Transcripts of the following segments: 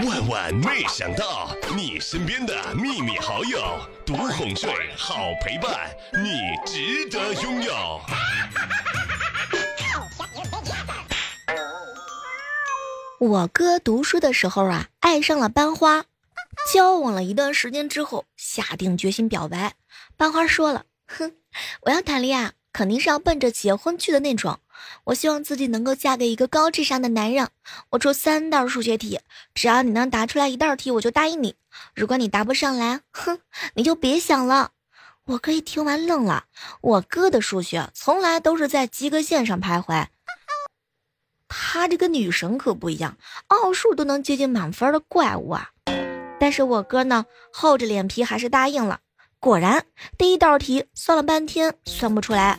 万万没想到，你身边的秘密好友，独哄睡，好陪伴，你值得拥有。我哥读书的时候啊，爱上了班花，交往了一段时间之后，下定决心表白。班花说了：“哼，我要谈恋爱，肯定是要奔着结婚去的那种。我希望自己能够嫁给一个高智商的男人。我出三道数学题，只要你能答出来一道题，我就答应你。如果你答不上来，哼，你就别想了。”我哥一听完愣了，我哥的数学从来都是在及格线上徘徊。他这个女神可不一样，奥数都能接近满分的怪物啊！但是我哥呢，厚着脸皮还是答应了。果然，第一道题算了半天算不出来，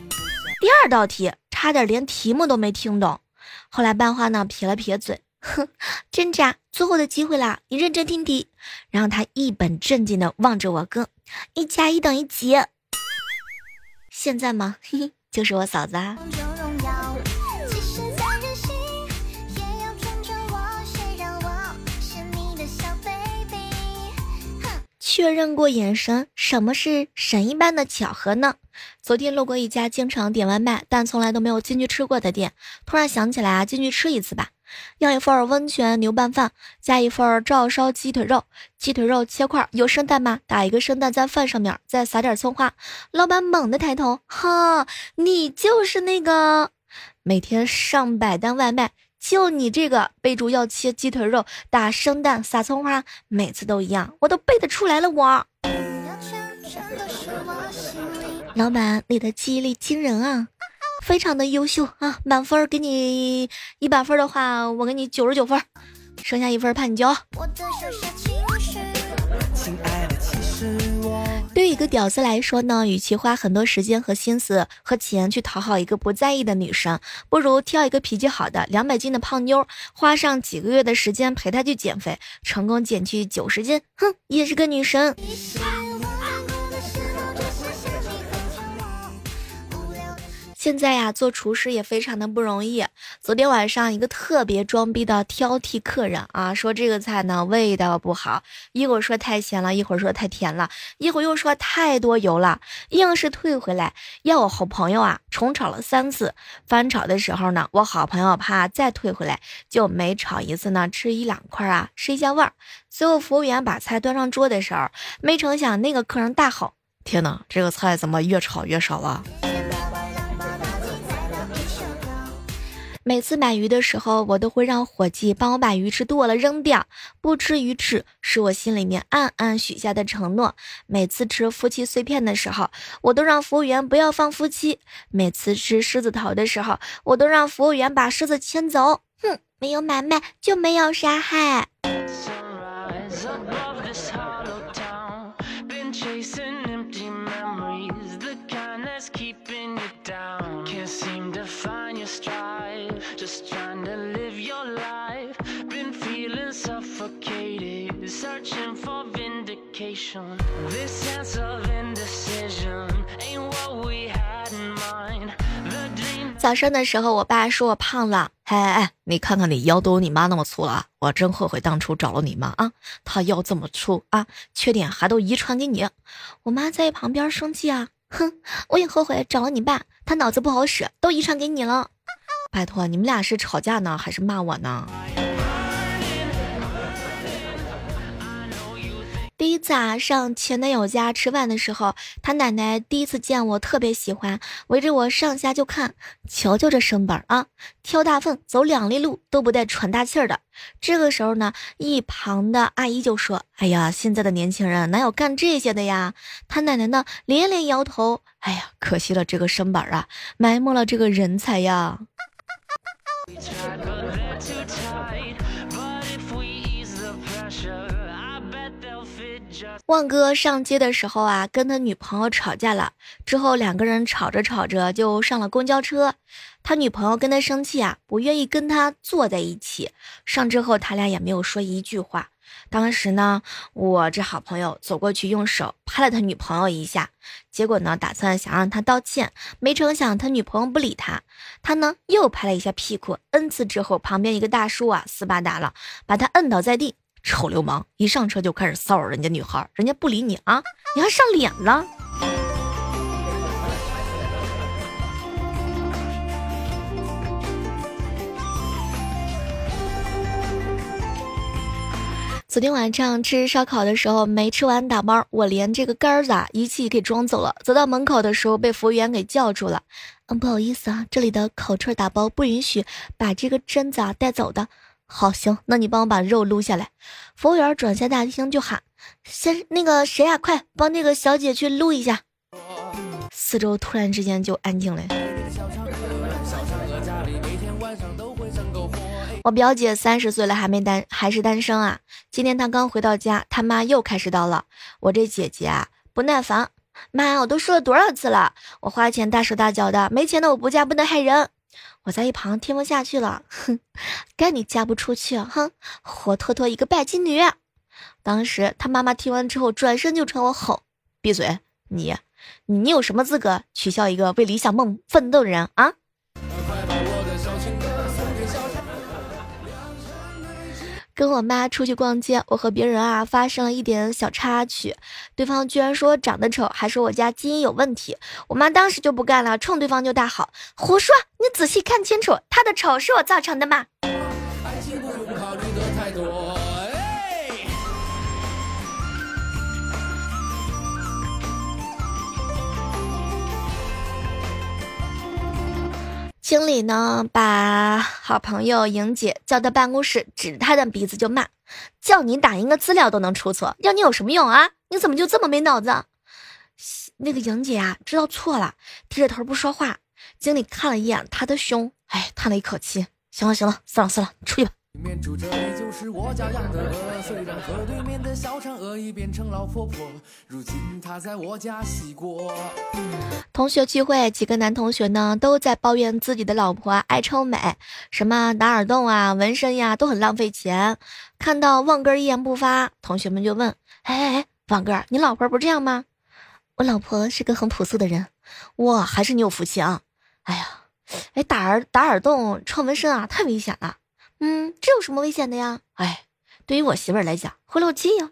第二道题差点连题目都没听懂。后来班花呢撇了撇嘴，哼，真假！最后的机会啦，你认真听题。然后他一本正经的望着我哥，一加一等于几？现在吗？嘿嘿，就是我嫂子啊。确认过眼神，什么是神一般的巧合呢？昨天路过一家经常点外卖，但从来都没有进去吃过的店，突然想起来啊，进去吃一次吧。要一份温泉牛拌饭，加一份照烧鸡腿肉，鸡腿肉切块，有生蛋吗？打一个生蛋在饭上面，再撒点葱花。老板猛地抬头，哈，你就是那个每天上百单外卖。就你这个备注要切鸡腿肉，打生蛋，撒葱花，每次都一样，我都背得出来了。我，老板，你的记忆力惊人啊，非常的优秀啊，满分给你一百分的话，我给你九十九分，剩下一分怕你骄傲。对于一个屌丝来说呢，与其花很多时间和心思和钱去讨好一个不在意的女生，不如挑一个脾气好的两百斤的胖妞，花上几个月的时间陪她去减肥，成功减去九十斤，哼，也是个女神。现在呀，做厨师也非常的不容易。昨天晚上，一个特别装逼的挑剔客人啊，说这个菜呢味道不好，一会儿说太咸了，一会儿说太甜了，一会儿又说太多油了，硬是退回来要我好朋友啊重炒了三次。翻炒的时候呢，我好朋友怕再退回来，就每炒一次呢吃一两块啊，试一下味儿。最后服务员把菜端上桌的时候，没成想那个客人大吼：“天哪，这个菜怎么越炒越少了？”每次买鱼的时候，我都会让伙计帮我把鱼翅剁了扔掉。不吃鱼翅是我心里面暗暗许下的承诺。每次吃夫妻碎片的时候，我都让服务员不要放夫妻。每次吃狮子头的时候，我都让服务员把狮子牵走。哼，没有买卖就没有杀害。早上的时候，我爸说我胖了。哎哎哎，你看看你腰都有你妈那么粗了，我真后悔当初找了你妈啊！她腰这么粗啊，缺点还都遗传给你。我妈在旁边生气啊，哼，我也后悔找了你爸，他脑子不好使，都遗传给你了。拜托，你们俩是吵架呢，还是骂我呢？第一次啊，上前男友家吃饭的时候，他奶奶第一次见我，特别喜欢，围着我上下就看，瞧瞧这身板啊，挑大粪走两里路都不带喘大气儿的。这个时候呢，一旁的阿姨就说：“哎呀，现在的年轻人哪有干这些的呀？”他奶奶呢连连摇头：“哎呀，可惜了这个身板啊，埋没了这个人才呀。”旺哥上街的时候啊，跟他女朋友吵架了。之后两个人吵着吵着就上了公交车。他女朋友跟他生气啊，不愿意跟他坐在一起。上之后他俩也没有说一句话。当时呢，我这好朋友走过去用手拍了他女朋友一下，结果呢，打算想让他道歉，没成想他女朋友不理他。他呢又拍了一下屁股，n 次之后，旁边一个大叔啊斯巴达了，把他摁倒在地。臭流氓！一上车就开始骚扰人家女孩，人家不理你啊，你还上脸了。昨天晚上吃烧烤的时候没吃完打包，我连这个杆儿子一起给装走了。走到门口的时候被服务员给叫住了。嗯，不好意思啊，这里的烤串打包不允许把这个榛子啊带走的。好，行，那你帮我把肉撸下来。服务员转下大厅就喊：“先那个谁啊，快帮那个小姐去撸一下。”四周突然之间就安静了。我表姐三十岁了还没单还是单身啊？今天她刚回到家，他妈又开始叨了。我这姐姐啊不耐烦，妈，我都说了多少次了，我花钱大手大脚的，没钱的我不嫁不能害人。我在一旁听不下去了，哼，该你嫁不出去，哼，活脱脱一个拜金女。当时他妈妈听完之后转身就朝我吼：“闭嘴，你，你有什么资格取笑一个为理想梦奋斗的人啊？”跟我妈出去逛街，我和别人啊发生了一点小插曲，对方居然说长得丑，还说我家基因有问题。我妈当时就不干了，冲对方就大吼：“胡说！你仔细看清楚，他的丑是我造成的吗？”爱情不用考虑的太多经理呢，把好朋友莹姐叫到办公室，指着她的鼻子就骂：“叫你打印个资料都能出错，要你有什么用啊？你怎么就这么没脑子？”那个莹姐啊，知道错了，低着头不说话。经理看了一眼她的胸，哎，叹了一口气：“行了行了，算了算了，出去吧。”对面住，这里就是我家养的鹅。虽然河对面的小嫦娥已变成老婆婆，如今她在我家洗锅。同学聚会，几个男同学呢都在抱怨自己的老婆爱臭美，什么打耳洞啊、纹身呀，都很浪费钱。看到旺哥一言不发，同学们就问：“哎哎哎，旺哥，你老婆不这样吗？”我老婆是个很朴素的人。哇，还是你有福气啊！哎呀，哎，打耳打耳洞、创纹身啊，太危险了。嗯，这有什么危险的呀？哎，对于我媳妇儿来讲，回漏气呀。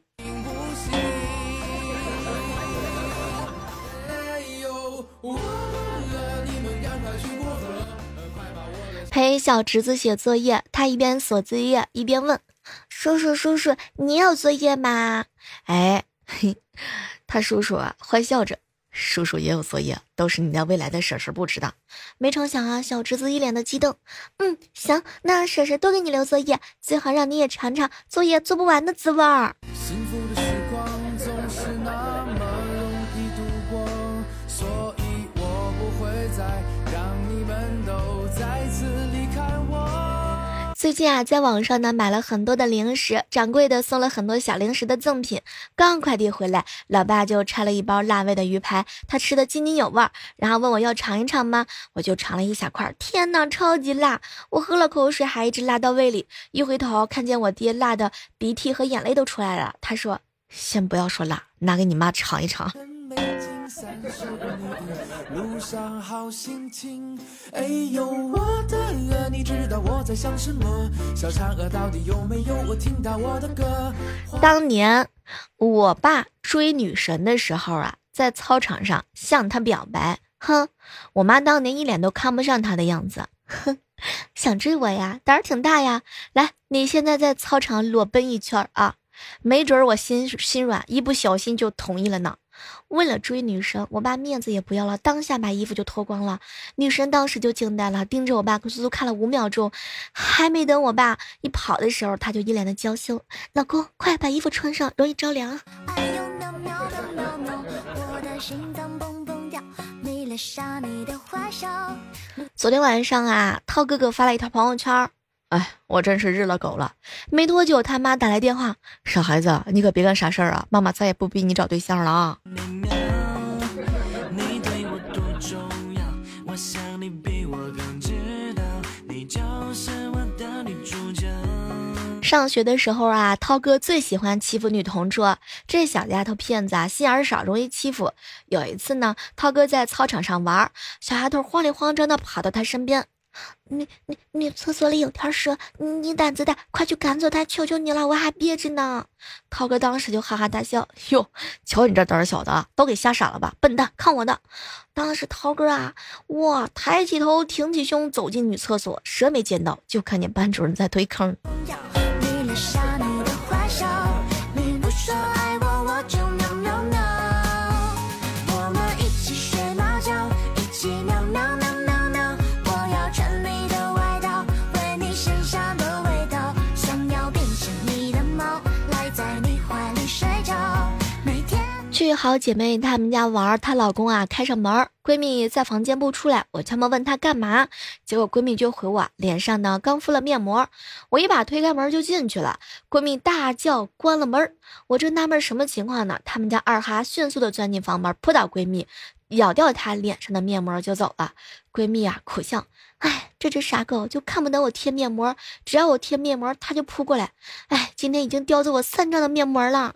陪小侄子写作业，他一边锁作业一边问：“叔叔，叔叔，你有作业吗？”哎，嘿，他叔叔啊，坏笑着。叔叔也有作业，都是你家未来的婶婶布置的。没成想啊，小侄子一脸的激动。嗯，行，那婶婶多给你留作业，最好让你也尝尝作业做不完的滋味儿。最近啊，在网上呢买了很多的零食，掌柜的送了很多小零食的赠品。刚快递回来，老爸就拆了一包辣味的鱼排，他吃的津津有味儿，然后问我要尝一尝吗？我就尝了一小块，天哪，超级辣！我喝了口水，还一直辣到胃里。一回头看见我爹辣的鼻涕和眼泪都出来了，他说：“先不要说辣，拿给你妈尝一尝。”路上好心情。哎呦，我的你知道我在想什么？小嫦娥到底有没有我听到我的歌？当年我爸追女神的时候啊，在操场上向她表白。哼，我妈当年一脸都看不上他的样子。哼，想追我呀，胆儿挺大呀。来，你现在在操场裸奔一圈啊，没准我心心软，一不小心就同意了呢。为了追女神，我爸面子也不要了，当下把衣服就脱光了。女神当时就惊呆了，盯着我爸足足看了五秒钟，还没等我爸一跑的时候，他就一脸的娇羞：“老公，快把衣服穿上，容易着凉。”昨天晚上啊，涛哥哥发了一条朋友圈。哎，我真是日了狗了！没多久，他妈打来电话：“傻孩子，你可别干傻事儿啊！妈妈再也不逼你找对象了啊！”上学的时候啊，涛哥最喜欢欺负女同桌。这小丫头片子啊，心眼少，容易欺负。有一次呢，涛哥在操场上玩，小丫头慌里慌张的跑到他身边。女女女厕所里有条蛇，你胆子大，快去赶走它！求求你了，我还憋着呢。涛哥当时就哈哈大笑，哟，瞧你这胆小的，都给吓傻了吧？笨蛋，看我的！当时涛哥啊，哇，抬起头，挺起胸，走进女厕所，蛇没见到，就看见班主任在推坑。去好姐妹她们家玩，她老公啊开上门，闺蜜在房间不出来，我敲门问她干嘛，结果闺蜜就回我脸上呢刚敷了面膜，我一把推开门就进去了，闺蜜大叫关了门，我正纳闷什么情况呢，他们家二哈迅速的钻进房门扑倒闺蜜，咬掉她脸上的面膜就走了，闺蜜啊苦笑，哎这只傻狗就看不得我贴面膜，只要我贴面膜它就扑过来，哎今天已经叼走我三张的面膜了。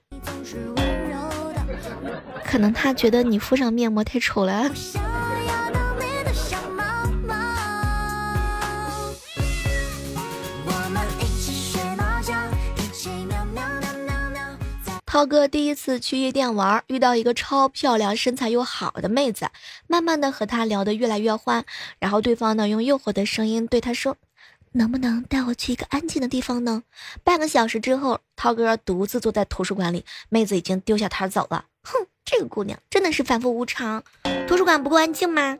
可能他觉得你敷上面膜太丑了。涛哥第一次去夜店玩，遇到一个超漂亮、身材又好的妹子，慢慢的和她聊得越来越欢，然后对方呢用诱惑的声音对他说：“能不能带我去一个安静的地方呢？”半个小时之后，涛哥独自坐在图书馆里，妹子已经丢下他走了。哼。这个姑娘真的是反复无常，图书馆不够安静吗？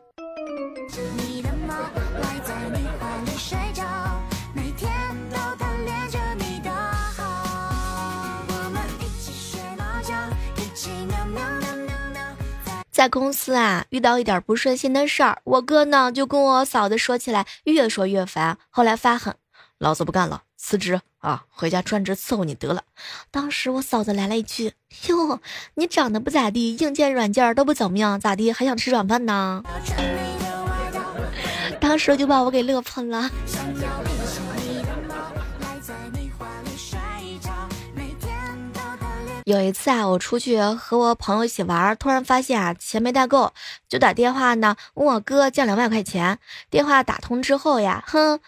在公司啊，遇到一点不顺心的事儿，我哥呢就跟我嫂子说起来，越说越烦，后来发狠。老子不干了，辞职啊！回家专职伺候你得了。当时我嫂子来了一句：“哟，你长得不咋地，硬件软件都不怎么样，咋地还想吃软饭呢？”当时就把我给乐喷了。有一次啊，我出去和我朋友一起玩，突然发现啊钱没带够，就打电话呢问我哥借两百块钱。电话打通之后呀，哼，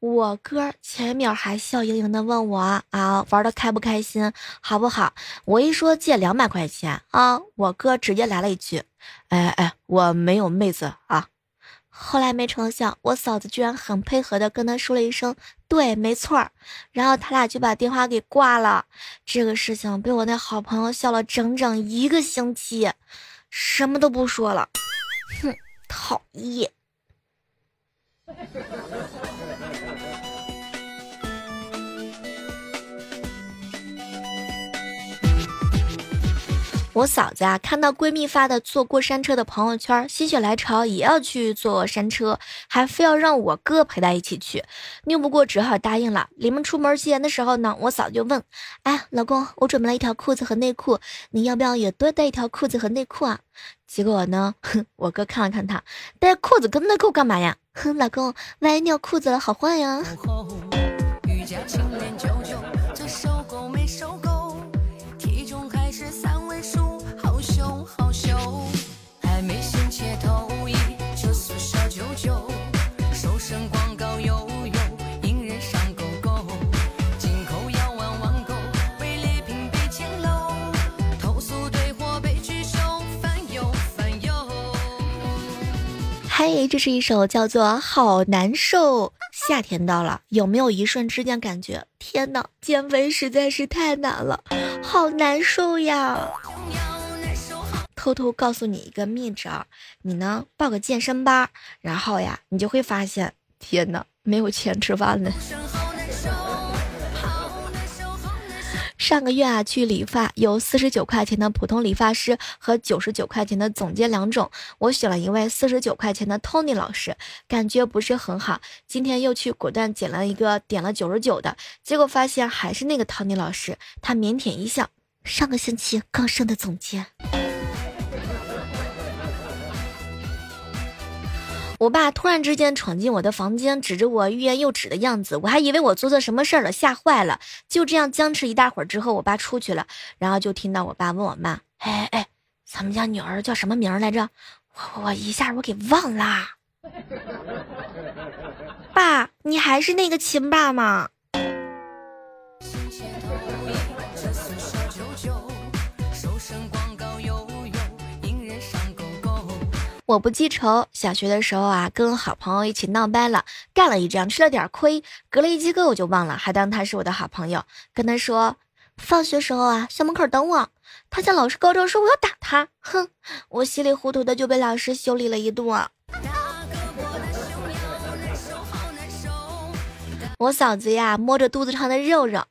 我哥前一秒还笑盈盈的问我啊玩的开不开心，好不好？我一说借两百块钱啊，我哥直接来了一句，哎哎，我没有妹子啊。后来没成想，我嫂子居然很配合的跟他说了一声“对，没错儿”，然后他俩就把电话给挂了。这个事情被我那好朋友笑了整整一个星期，什么都不说了。哼，讨厌。我嫂子啊，看到闺蜜发的坐过山车的朋友圈，心血来潮也要去坐山车，还非要让我哥陪她一起去，拗不过只好答应了。临门出门前的时候呢，我嫂就问：“哎，老公，我准备了一条裤子和内裤，你要不要也多带一条裤子和内裤啊？”结果呢，哼，我哥看了看他，带裤子跟内裤干嘛呀？哼，老公，万一尿裤子了好换呀。嘿，这这是一首叫做《好难受》。夏天到了，有没有一瞬之间感觉，天哪，减肥实在是太难了，好难受呀！偷偷告诉你一个秘招，你呢报个健身班，然后呀，你就会发现，天哪，没有钱吃饭了。上个月啊，去理发有四十九块钱的普通理发师和九十九块钱的总监两种，我选了一位四十九块钱的 Tony 老师，感觉不是很好。今天又去果断剪了一个点了九十九的，结果发现还是那个 Tony 老师，他腼腆一笑，上个星期刚升的总监。我爸突然之间闯进我的房间，指着我欲言又止的样子，我还以为我做错什么事儿了，吓坏了。就这样僵持一大会儿之后，我爸出去了，然后就听到我爸问我妈：“哎哎，咱们家女儿叫什么名来着？我我一下我给忘啦。”爸，你还是那个亲爸吗？我不记仇。小学的时候啊，跟好朋友一起闹掰了，干了一仗，吃了点亏。隔了一节课我就忘了，还当他是我的好朋友，跟他说，放学时候啊，校门口等我。他向老师告状说我要打他，哼，我稀里糊涂的就被老师修理了一顿。我嫂子呀，摸着肚子上的肉肉，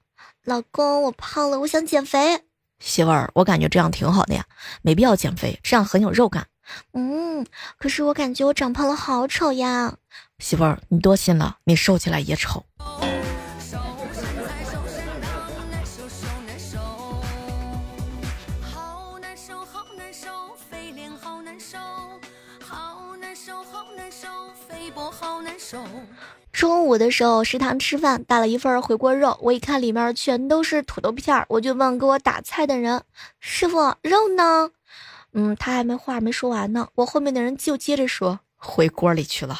老公，我胖了，我想减肥。媳妇儿，我感觉这样挺好的呀，没必要减肥，这样很有肉感。嗯，可是我感觉我长胖了，好丑呀！媳妇儿，你多心了，你瘦起来也丑。中午的时候，食堂吃饭，打了一份回锅肉，我一看里面全都是土豆片儿，我就问给我打菜的人：“师傅，肉呢？”嗯，他还没话没说完呢，我后面的人就接着说回锅里去了。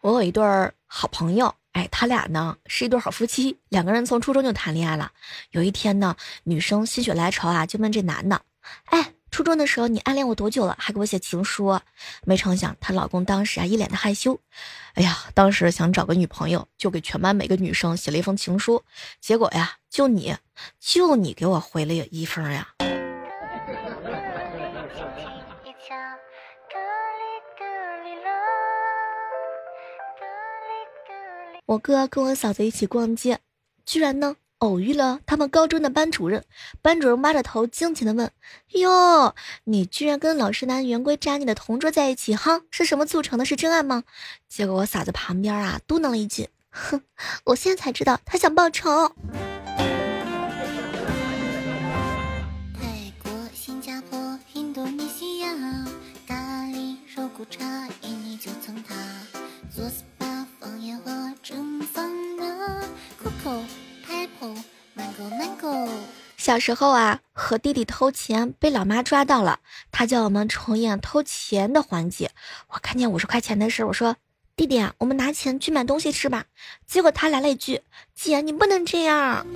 我有一对儿好朋友，哎，他俩呢是一对好夫妻，两个人从初中就谈恋爱了。有一天呢，女生心血来潮啊，就问这男的，哎。初中的时候，你暗恋我多久了？还给我写情书。没成想，她老公当时啊，一脸的害羞。哎呀，当时想找个女朋友，就给全班每个女生写了一封情书。结果呀，就你，就你给我回了一封呀。我哥跟我嫂子一起逛街，居然呢。偶遇了他们高中的班主任，班主任摸着头惊奇的问：“哟，你居然跟老实男圆规渣女的同桌在一起，哈，是什么促成的？是真爱吗？”结果我嫂子旁边啊嘟囔了一句：“哼，我现在才知道他想报仇。”小时候啊，和弟弟偷钱被老妈抓到了，他叫我们重演偷钱的环节。我看见五十块钱的事，我说：“弟弟啊，我们拿钱去买东西吃吧。”结果他来了一句：“姐，你不能这样！”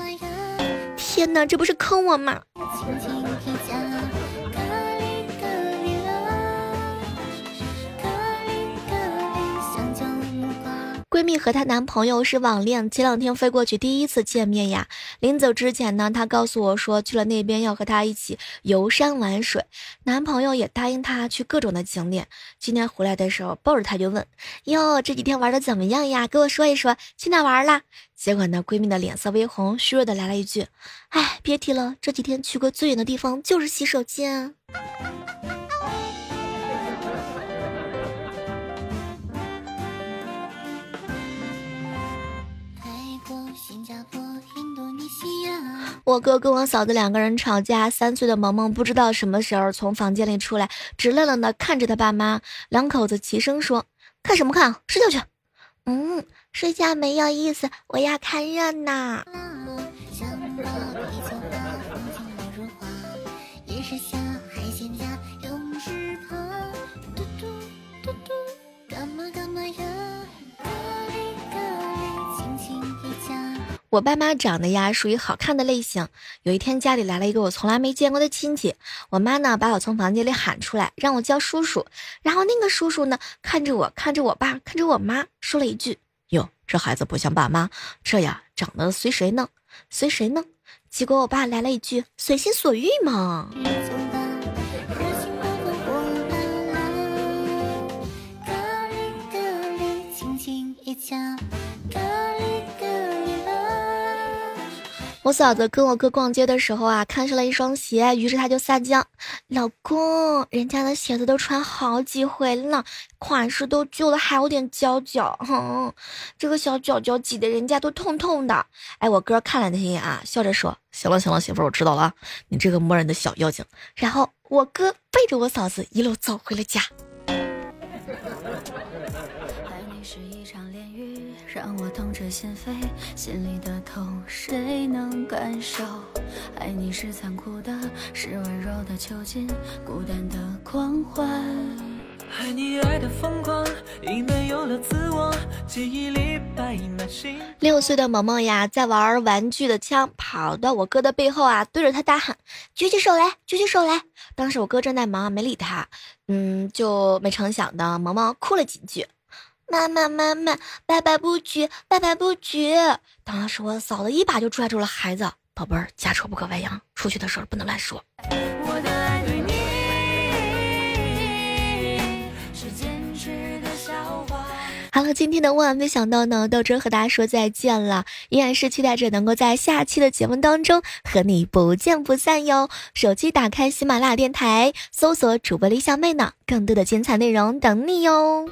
天哪，这不是坑我吗？闺蜜和她男朋友是网恋，前两天飞过去第一次见面呀。临走之前呢，她告诉我说去了那边要和她一起游山玩水，男朋友也答应她去各种的景点。今天回来的时候抱着她就问：“哟，这几天玩的怎么样呀？给我说一说，去哪玩了？”结果呢，闺蜜的脸色微红，虚弱的来了一句：“哎，别提了，这几天去过最远的地方就是洗手间。”我哥跟我嫂子两个人吵架，三岁的萌萌不知道什么时候从房间里出来，直愣愣的看着他爸妈。两口子齐声说：“看什么看？睡觉去。”嗯，睡觉没有意思，我要看热闹。我爸妈长得呀，属于好看的类型。有一天家里来了一个我从来没见过的亲戚，我妈呢把我从房间里喊出来，让我叫叔叔。然后那个叔叔呢看着我，看着我爸，看着我妈，说了一句：“哟，这孩子不像爸妈，这呀长得随谁呢？随谁呢？”结果我爸来了一句：“随心所欲嘛。”我嫂子跟我哥逛街的时候啊，看上了一双鞋，于是他就撒娇：“老公，人家的鞋子都穿好几回了，款式都旧了，还有点脚脚，哼，这个小脚脚挤得人家都痛痛的。”哎，我哥看了他一眼啊，笑着说：“行了行了，媳妇儿，我知道了，你这个磨人的小妖精。”然后我哥背着我嫂子一路走回了家。让我痛心扉，心里的痛谁能感受？爱你是残酷的，是温柔的囚禁，孤单的狂欢。爱你爱的疯狂，已没有了自我，记忆里白马星。六岁的萌萌呀，在玩玩具的枪，跑到我哥的背后啊，对着他大喊：“举起手来，举起手来！”当时我哥正在忙，没理他。嗯，就没成想的，萌萌哭了几句。妈妈，妈妈，爸爸不举，爸爸不举。当时我嫂子一把就拽住了孩子，宝贝儿，家丑不可外扬，出去的时候不能乱说。我的爱对你今天的万万没想到呢，到这和大家说再见了，依然是期待着能够在下期的节目当中和你不见不散哟。手机打开喜马拉雅电台，搜索主播李小妹呢，更多的精彩内容等你哟。